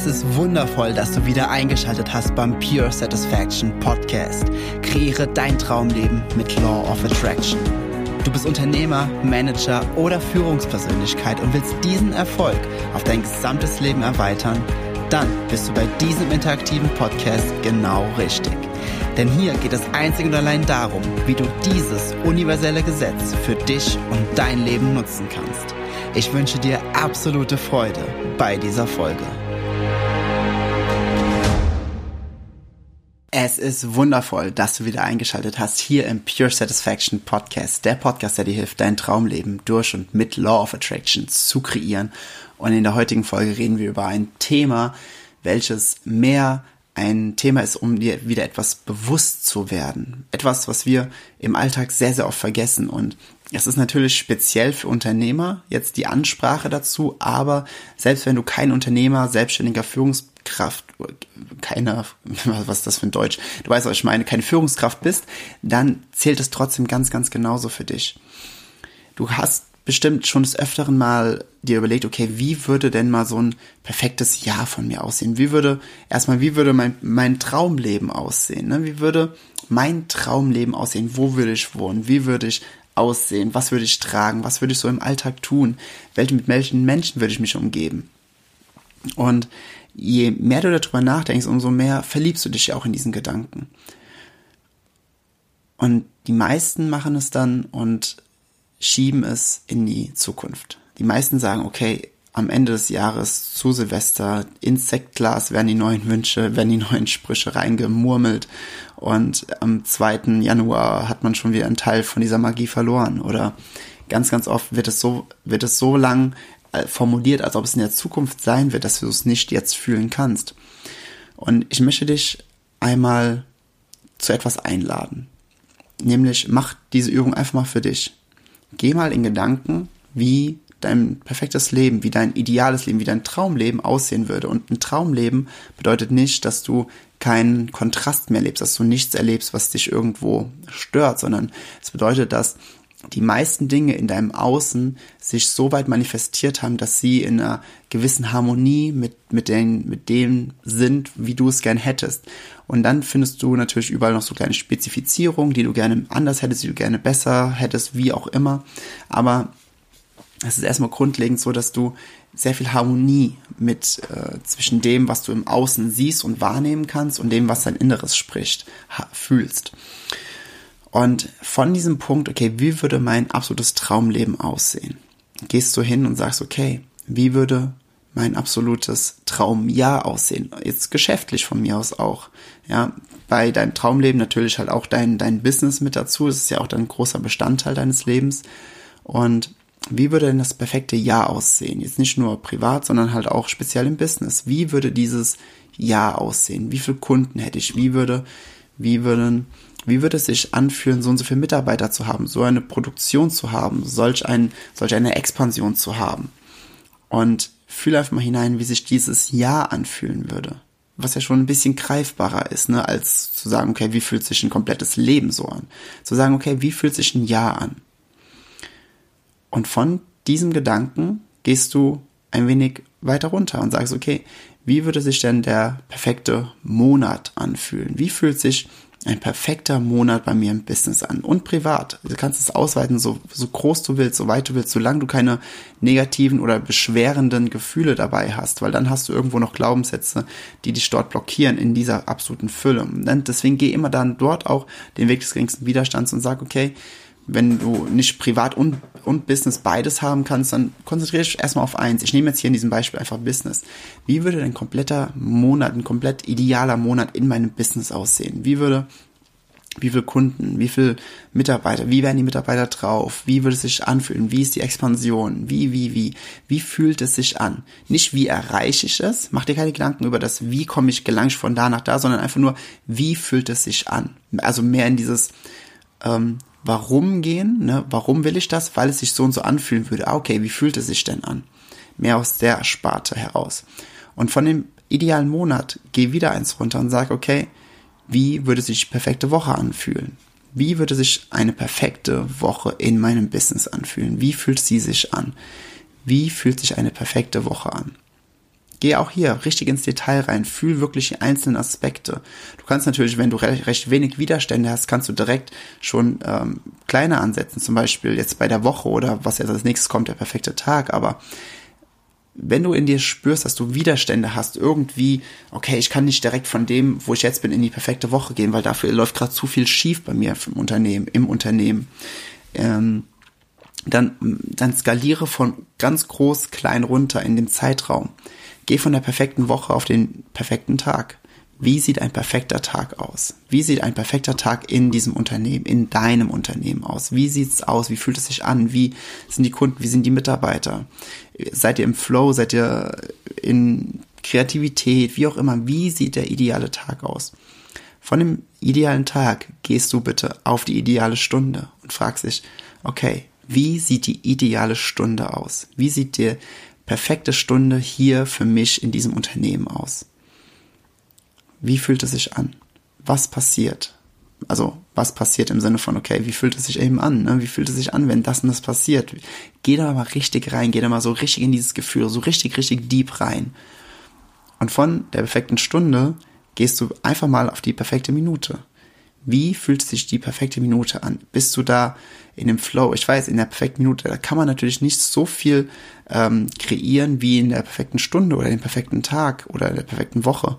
Es ist wundervoll, dass du wieder eingeschaltet hast beim Pure Satisfaction Podcast. Kreiere dein Traumleben mit Law of Attraction. Du bist Unternehmer, Manager oder Führungspersönlichkeit und willst diesen Erfolg auf dein gesamtes Leben erweitern? Dann bist du bei diesem interaktiven Podcast genau richtig. Denn hier geht es einzig und allein darum, wie du dieses universelle Gesetz für dich und dein Leben nutzen kannst. Ich wünsche dir absolute Freude bei dieser Folge. Es ist wundervoll, dass du wieder eingeschaltet hast hier im Pure Satisfaction Podcast, der Podcast, der dir hilft, dein Traumleben durch und mit Law of Attraction zu kreieren. Und in der heutigen Folge reden wir über ein Thema, welches mehr ein Thema ist, um dir wieder etwas bewusst zu werden. Etwas, was wir im Alltag sehr, sehr oft vergessen. Und es ist natürlich speziell für Unternehmer jetzt die Ansprache dazu, aber selbst wenn du kein Unternehmer, selbstständiger Führungskraft, keine, was ist das für ein Deutsch, du weißt, was ich meine, keine Führungskraft bist, dann zählt es trotzdem ganz, ganz genauso für dich. Du hast bestimmt schon des Öfteren mal dir überlegt, okay, wie würde denn mal so ein perfektes Jahr von mir aussehen? Wie würde, erstmal, wie würde mein, mein Traumleben aussehen? Ne? Wie würde mein Traumleben aussehen? Wo würde ich wohnen? Wie würde ich aussehen? Was würde ich tragen? Was würde ich so im Alltag tun? Welche, mit welchen Menschen würde ich mich umgeben? Und je mehr du darüber nachdenkst, umso mehr verliebst du dich ja auch in diesen Gedanken. Und die meisten machen es dann und schieben es in die Zukunft. Die meisten sagen, okay, am Ende des Jahres zu Silvester ins Sektglas werden die neuen Wünsche, werden die neuen Sprüche reingemurmelt und am 2. Januar hat man schon wieder einen Teil von dieser Magie verloren oder ganz, ganz oft wird es so, wird es so lang formuliert, als ob es in der Zukunft sein wird, dass du es nicht jetzt fühlen kannst. Und ich möchte dich einmal zu etwas einladen. Nämlich mach diese Übung einfach mal für dich geh mal in Gedanken, wie dein perfektes Leben, wie dein ideales Leben, wie dein Traumleben aussehen würde. Und ein Traumleben bedeutet nicht, dass du keinen Kontrast mehr lebst, dass du nichts erlebst, was dich irgendwo stört, sondern es bedeutet, dass die meisten Dinge in deinem Außen sich so weit manifestiert haben, dass sie in einer gewissen Harmonie mit, mit, den, mit dem sind, wie du es gern hättest. Und dann findest du natürlich überall noch so kleine Spezifizierungen, die du gerne anders hättest, die du gerne besser hättest, wie auch immer. Aber es ist erstmal grundlegend so, dass du sehr viel Harmonie mit äh, zwischen dem, was du im Außen siehst und wahrnehmen kannst und dem, was dein Inneres spricht, fühlst. Und von diesem Punkt, okay, wie würde mein absolutes Traumleben aussehen? Gehst du hin und sagst, okay, wie würde mein absolutes Traumjahr aussehen? Jetzt geschäftlich von mir aus auch. Ja, bei deinem Traumleben natürlich halt auch dein, dein Business mit dazu. Das ist ja auch dann ein großer Bestandteil deines Lebens. Und wie würde denn das perfekte Jahr aussehen? Jetzt nicht nur privat, sondern halt auch speziell im Business. Wie würde dieses Jahr aussehen? Wie viele Kunden hätte ich? Wie würde, wie würden wie würde es sich anfühlen, so und so viele Mitarbeiter zu haben, so eine Produktion zu haben, solch, ein, solch eine Expansion zu haben? Und fühle einfach mal hinein, wie sich dieses Jahr anfühlen würde. Was ja schon ein bisschen greifbarer ist, ne, als zu sagen, okay, wie fühlt sich ein komplettes Leben so an? Zu sagen, okay, wie fühlt sich ein Jahr an? Und von diesem Gedanken gehst du ein wenig weiter runter und sagst, okay, wie würde sich denn der perfekte Monat anfühlen? Wie fühlt sich ein perfekter Monat bei mir im Business an und privat. Du kannst es ausweiten, so, so groß du willst, so weit du willst, solange du keine negativen oder beschwerenden Gefühle dabei hast, weil dann hast du irgendwo noch Glaubenssätze, die dich dort blockieren in dieser absoluten Fülle. Und deswegen geh immer dann dort auch den Weg des geringsten Widerstands und sag, okay, wenn du nicht privat und, und Business beides haben kannst, dann konzentriere dich erstmal auf eins. Ich nehme jetzt hier in diesem Beispiel einfach Business. Wie würde ein kompletter Monat, ein komplett idealer Monat in meinem Business aussehen? Wie würde, wie viele Kunden, wie viele Mitarbeiter, wie werden die Mitarbeiter drauf? Wie würde es sich anfühlen? Wie ist die Expansion? Wie, wie, wie? Wie fühlt es sich an? Nicht wie erreiche ich es? Mach dir keine Gedanken über das, wie komme ich, gelang ich von da nach da, sondern einfach nur, wie fühlt es sich an? Also mehr in dieses, ähm, Warum gehen, ne? warum will ich das, weil es sich so und so anfühlen würde. Ah, okay, wie fühlt es sich denn an? Mehr aus der Sparte heraus. Und von dem idealen Monat geh wieder eins runter und sag, okay, wie würde sich die perfekte Woche anfühlen? Wie würde sich eine perfekte Woche in meinem Business anfühlen? Wie fühlt sie sich an? Wie fühlt sich eine perfekte Woche an? Geh auch hier richtig ins Detail rein, fühl wirklich die einzelnen Aspekte. Du kannst natürlich, wenn du recht, recht wenig Widerstände hast, kannst du direkt schon ähm, kleiner ansetzen, zum Beispiel jetzt bei der Woche oder was jetzt als nächstes kommt, der perfekte Tag. Aber wenn du in dir spürst, dass du Widerstände hast, irgendwie, okay, ich kann nicht direkt von dem, wo ich jetzt bin, in die perfekte Woche gehen, weil dafür läuft gerade zu viel schief bei mir im Unternehmen, im Unternehmen. Ähm, dann, dann skaliere von ganz groß klein runter in dem Zeitraum. Geh von der perfekten Woche auf den perfekten Tag. Wie sieht ein perfekter Tag aus? Wie sieht ein perfekter Tag in diesem Unternehmen, in deinem Unternehmen aus? Wie sieht's aus? Wie fühlt es sich an? Wie sind die Kunden? Wie sind die Mitarbeiter? Seid ihr im Flow? Seid ihr in Kreativität? Wie auch immer. Wie sieht der ideale Tag aus? Von dem idealen Tag gehst du bitte auf die ideale Stunde und fragst dich, okay, wie sieht die ideale Stunde aus? Wie sieht der perfekte Stunde hier für mich in diesem Unternehmen aus? Wie fühlt es sich an? Was passiert? Also, was passiert im Sinne von, okay, wie fühlt es sich eben an? Ne? Wie fühlt es sich an, wenn das und das passiert? Geh da mal richtig rein, geh da mal so richtig in dieses Gefühl, so richtig, richtig deep rein. Und von der perfekten Stunde gehst du einfach mal auf die perfekte Minute. Wie fühlt sich die perfekte Minute an? Bist du da in dem Flow? Ich weiß, in der perfekten Minute, da kann man natürlich nicht so viel ähm, kreieren wie in der perfekten Stunde oder dem perfekten Tag oder der perfekten Woche.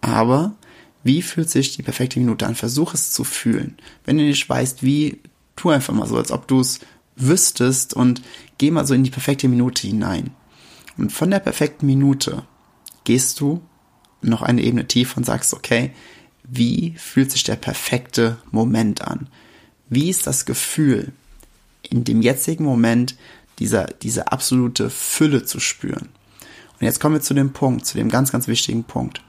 Aber wie fühlt sich die perfekte Minute an? Versuch es zu fühlen. Wenn du nicht weißt, wie, tu einfach mal so, als ob du es wüsstest und geh mal so in die perfekte Minute hinein. Und von der perfekten Minute gehst du noch eine Ebene tiefer und sagst, okay, wie fühlt sich der perfekte Moment an? Wie ist das Gefühl, in dem jetzigen Moment dieser, diese absolute Fülle zu spüren? Und jetzt kommen wir zu dem Punkt, zu dem ganz, ganz wichtigen Punkt.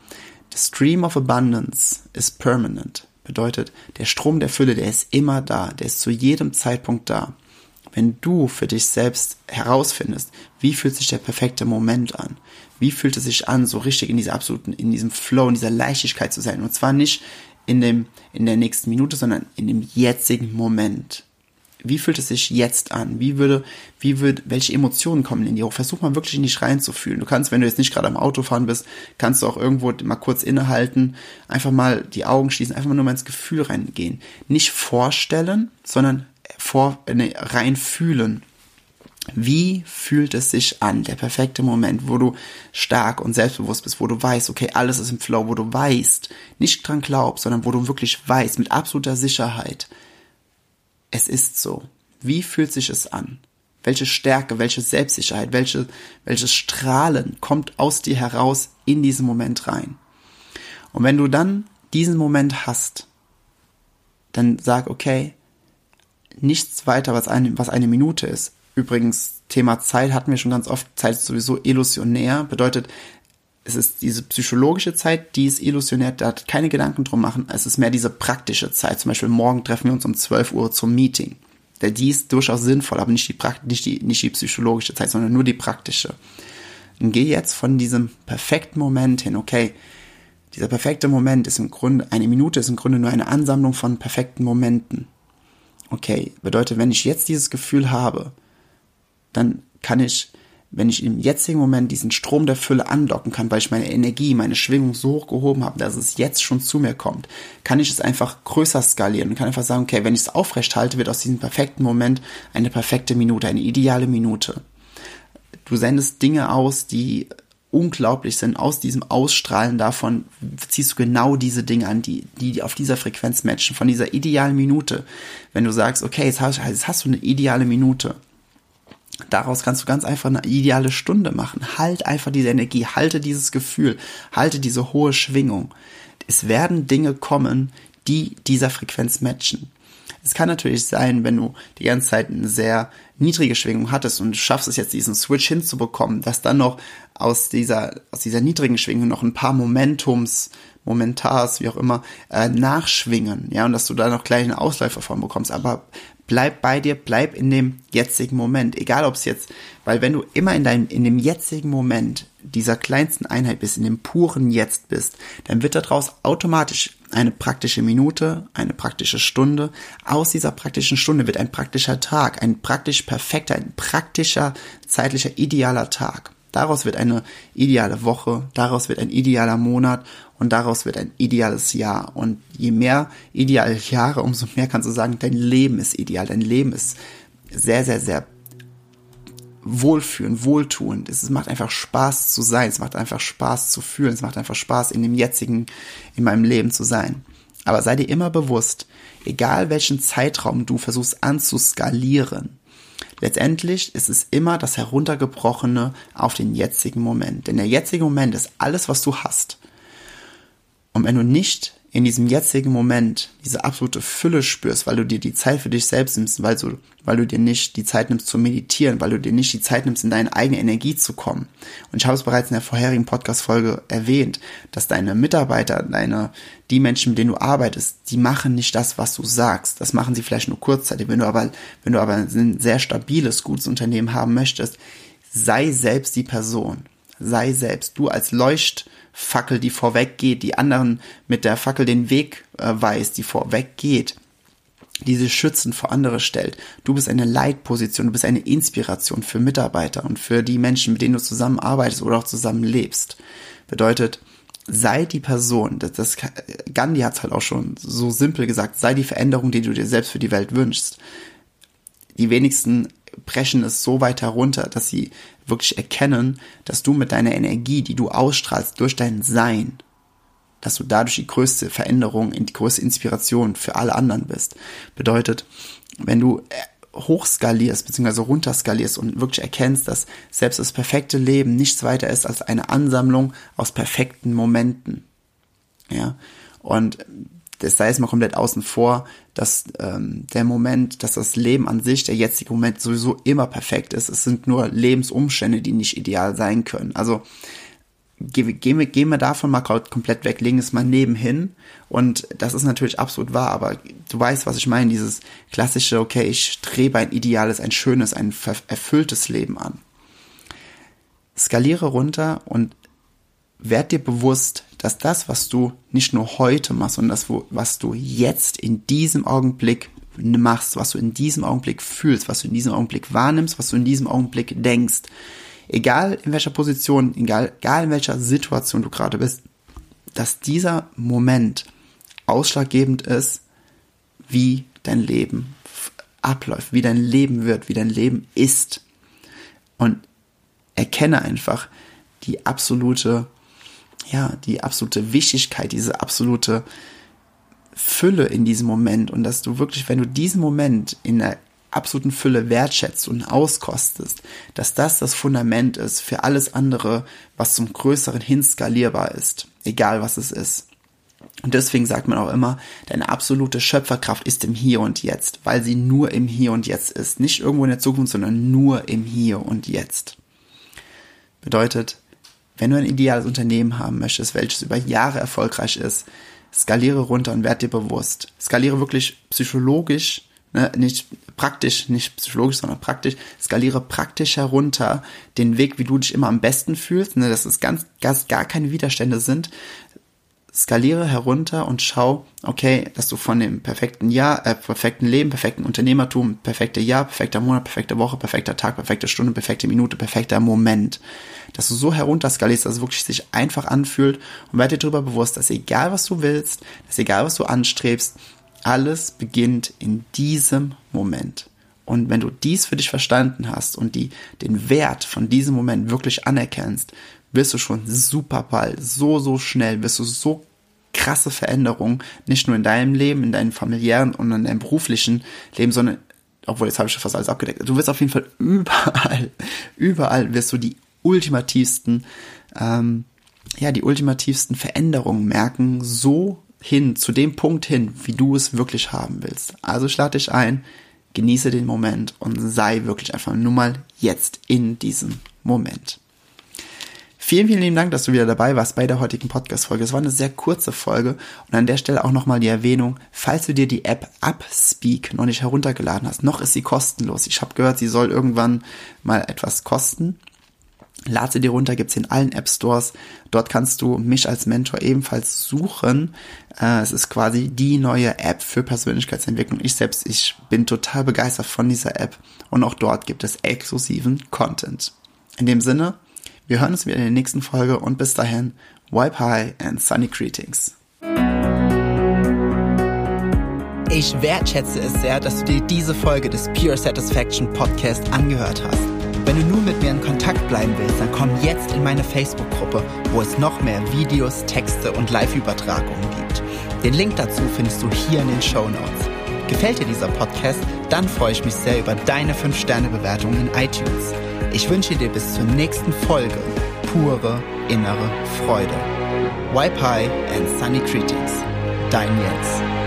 The stream of abundance is permanent. Bedeutet, der Strom der Fülle, der ist immer da, der ist zu jedem Zeitpunkt da. Wenn du für dich selbst herausfindest, wie fühlt sich der perfekte Moment an? Wie fühlt es sich an, so richtig in dieser absoluten, in diesem Flow, in dieser Leichtigkeit zu sein? Und zwar nicht in dem, in der nächsten Minute, sondern in dem jetzigen Moment. Wie fühlt es sich jetzt an? Wie würde, wie würde, welche Emotionen kommen in dir hoch? Versuch mal wirklich in dich reinzufühlen. Du kannst, wenn du jetzt nicht gerade am Autofahren bist, kannst du auch irgendwo mal kurz innehalten, einfach mal die Augen schließen, einfach mal nur mal ins Gefühl reingehen. Nicht vorstellen, sondern vor, nee, rein fühlen. Wie fühlt es sich an, der perfekte Moment, wo du stark und selbstbewusst bist, wo du weißt, okay, alles ist im Flow, wo du weißt, nicht dran glaubst, sondern wo du wirklich weißt, mit absoluter Sicherheit, es ist so. Wie fühlt sich es an? Welche Stärke, welche Selbstsicherheit, welche, welches Strahlen kommt aus dir heraus in diesen Moment rein? Und wenn du dann diesen Moment hast, dann sag, okay, nichts weiter, was eine, was eine Minute ist. Übrigens, Thema Zeit hatten wir schon ganz oft. Zeit ist sowieso illusionär. Bedeutet, es ist diese psychologische Zeit, die ist illusionär, da hat keine Gedanken drum machen. Es ist mehr diese praktische Zeit. Zum Beispiel morgen treffen wir uns um 12 Uhr zum Meeting. Die ist durchaus sinnvoll, aber nicht die, nicht die, nicht die psychologische Zeit, sondern nur die praktische. Und geh jetzt von diesem perfekten Moment hin, okay, dieser perfekte Moment ist im Grunde, eine Minute ist im Grunde nur eine Ansammlung von perfekten Momenten okay, bedeutet, wenn ich jetzt dieses Gefühl habe, dann kann ich, wenn ich im jetzigen Moment diesen Strom der Fülle andocken kann, weil ich meine Energie, meine Schwingung so hoch gehoben habe, dass es jetzt schon zu mir kommt, kann ich es einfach größer skalieren und kann einfach sagen, okay, wenn ich es aufrecht halte, wird aus diesem perfekten Moment eine perfekte Minute, eine ideale Minute. Du sendest Dinge aus, die unglaublich sind, aus diesem Ausstrahlen davon ziehst du genau diese Dinge an, die, die auf dieser Frequenz matchen, von dieser idealen Minute. Wenn du sagst, okay, jetzt hast, jetzt hast du eine ideale Minute, daraus kannst du ganz einfach eine ideale Stunde machen. Halt einfach diese Energie, halte dieses Gefühl, halte diese hohe Schwingung. Es werden Dinge kommen, die dieser Frequenz matchen. Es kann natürlich sein, wenn du die ganze Zeit eine sehr niedrige Schwingung hattest und du schaffst es jetzt, diesen Switch hinzubekommen, dass dann noch aus dieser, aus dieser niedrigen Schwingung noch ein paar Momentums, Momentars, wie auch immer, äh, nachschwingen, ja, und dass du da noch kleine Ausläufer von bekommst. Aber bleib bei dir, bleib in dem jetzigen Moment. Egal ob es jetzt, weil wenn du immer in deinem, in dem jetzigen Moment dieser kleinsten Einheit bist, in dem puren Jetzt bist, dann wird daraus automatisch eine praktische Minute, eine praktische Stunde. Aus dieser praktischen Stunde wird ein praktischer Tag, ein praktisch perfekter, ein praktischer, zeitlicher, idealer Tag. Daraus wird eine ideale Woche, daraus wird ein idealer Monat und daraus wird ein ideales Jahr. Und je mehr ideale Jahre, umso mehr kannst du sagen, dein Leben ist ideal, dein Leben ist sehr, sehr, sehr wohlfühlend, wohltuend. Es macht einfach Spaß zu sein, es macht einfach Spaß zu fühlen, es macht einfach Spaß in dem jetzigen, in meinem Leben zu sein. Aber sei dir immer bewusst, egal welchen Zeitraum du versuchst anzuskalieren, letztendlich ist es immer das Heruntergebrochene auf den jetzigen Moment. Denn der jetzige Moment ist alles, was du hast. Und wenn du nicht in diesem jetzigen Moment diese absolute Fülle spürst, weil du dir die Zeit für dich selbst nimmst, weil du, weil du dir nicht die Zeit nimmst zu meditieren, weil du dir nicht die Zeit nimmst, in deine eigene Energie zu kommen. Und ich habe es bereits in der vorherigen Podcast-Folge erwähnt, dass deine Mitarbeiter, deine, die Menschen, mit denen du arbeitest, die machen nicht das, was du sagst. Das machen sie vielleicht nur kurzzeitig. Wenn du aber, wenn du aber ein sehr stabiles, gutes Unternehmen haben möchtest, sei selbst die Person. Sei selbst. Du als Leucht, Fackel, die vorweg geht, die anderen mit der Fackel den Weg äh, weist, die vorweg geht, diese Schützen vor andere stellt. Du bist eine Leitposition, du bist eine Inspiration für Mitarbeiter und für die Menschen, mit denen du zusammenarbeitest oder auch zusammen lebst. Bedeutet, sei die Person, das, das Gandhi hat es halt auch schon so simpel gesagt, sei die Veränderung, die du dir selbst für die Welt wünschst. Die wenigsten brechen es so weit herunter, dass sie wirklich erkennen, dass du mit deiner Energie, die du ausstrahlst durch dein Sein, dass du dadurch die größte Veränderung, die größte Inspiration für alle anderen bist. Bedeutet, wenn du äh, hochskalierst bzw. runterskalierst und wirklich erkennst, dass selbst das perfekte Leben nichts weiter ist als eine Ansammlung aus perfekten Momenten. Ja. Und das sei es mal komplett außen vor, dass ähm, der Moment, dass das Leben an sich, der jetzige Moment sowieso immer perfekt ist. Es sind nur Lebensumstände, die nicht ideal sein können. Also gehen geh, wir, geh wir davon mal komplett weg, legen es mal nebenhin. Und das ist natürlich absolut wahr, aber du weißt, was ich meine, dieses klassische, okay, ich strebe ein ideales, ein schönes, ein erfülltes Leben an. Skaliere runter und werd dir bewusst, dass das, was du nicht nur heute machst, sondern das, was du jetzt in diesem Augenblick machst, was du in diesem Augenblick fühlst, was du in diesem Augenblick wahrnimmst, was du in diesem Augenblick denkst, egal in welcher Position, egal, egal in welcher Situation du gerade bist, dass dieser Moment ausschlaggebend ist, wie dein Leben abläuft, wie dein Leben wird, wie dein Leben ist. Und erkenne einfach die absolute ja, die absolute Wichtigkeit, diese absolute Fülle in diesem Moment und dass du wirklich, wenn du diesen Moment in der absoluten Fülle wertschätzt und auskostest, dass das das Fundament ist für alles andere, was zum Größeren hin skalierbar ist, egal was es ist. Und deswegen sagt man auch immer, deine absolute Schöpferkraft ist im Hier und Jetzt, weil sie nur im Hier und Jetzt ist. Nicht irgendwo in der Zukunft, sondern nur im Hier und Jetzt. Bedeutet, wenn du ein ideales Unternehmen haben möchtest, welches über Jahre erfolgreich ist, skaliere runter und werd dir bewusst. Skaliere wirklich psychologisch, ne, nicht praktisch, nicht psychologisch, sondern praktisch. Skaliere praktisch herunter den Weg, wie du dich immer am besten fühlst, ne, dass es ganz, ganz gar keine Widerstände sind, skaliere herunter und schau, okay, dass du von dem perfekten Jahr, äh, perfekten Leben, perfekten Unternehmertum, perfekte Jahr, perfekter Monat, perfekte Woche, perfekter Tag, perfekte Stunde, perfekte Minute, perfekter Moment, dass du so herunterskalierst, dass es wirklich sich einfach anfühlt und werd dir darüber bewusst, dass egal was du willst, dass egal was du anstrebst, alles beginnt in diesem Moment. Und wenn du dies für dich verstanden hast und die, den Wert von diesem Moment wirklich anerkennst, wirst du schon super bald, so, so schnell, wirst du so krasse Veränderungen, nicht nur in deinem Leben, in deinem familiären und in deinem beruflichen Leben, sondern, obwohl jetzt habe ich schon fast alles abgedeckt, du wirst auf jeden Fall überall, überall wirst du die ultimativsten, ähm, ja, die ultimativsten Veränderungen merken, so hin, zu dem Punkt hin, wie du es wirklich haben willst. Also ich lade dich ein, genieße den Moment und sei wirklich einfach nur mal jetzt in diesem Moment. Vielen, vielen lieben Dank, dass du wieder dabei warst bei der heutigen Podcast-Folge. Es war eine sehr kurze Folge und an der Stelle auch nochmal die Erwähnung, falls du dir die App Upspeak noch nicht heruntergeladen hast, noch ist sie kostenlos. Ich habe gehört, sie soll irgendwann mal etwas kosten. Lad sie dir runter, gibt's in allen App Stores. Dort kannst du mich als Mentor ebenfalls suchen. Äh, es ist quasi die neue App für Persönlichkeitsentwicklung. Ich selbst, ich bin total begeistert von dieser App und auch dort gibt es exklusiven Content. In dem Sinne, Wir hören uns wieder in der nächsten Folge und bis dahin, wipe high and sunny greetings. Ich wertschätze es sehr, dass du dir diese Folge des Pure Satisfaction Podcast angehört hast. Wenn du nun mit mir in Kontakt bleiben willst, dann komm jetzt in meine Facebook-Gruppe, wo es noch mehr Videos, Texte und Live-Übertragungen gibt. Den Link dazu findest du hier in den Show Notes. Gefällt dir dieser Podcast? Dann freue ich mich sehr über deine 5-Sterne-Bewertung in iTunes. Ich wünsche dir bis zur nächsten Folge pure innere Freude. High and Sunny Greetings. Dein Jens.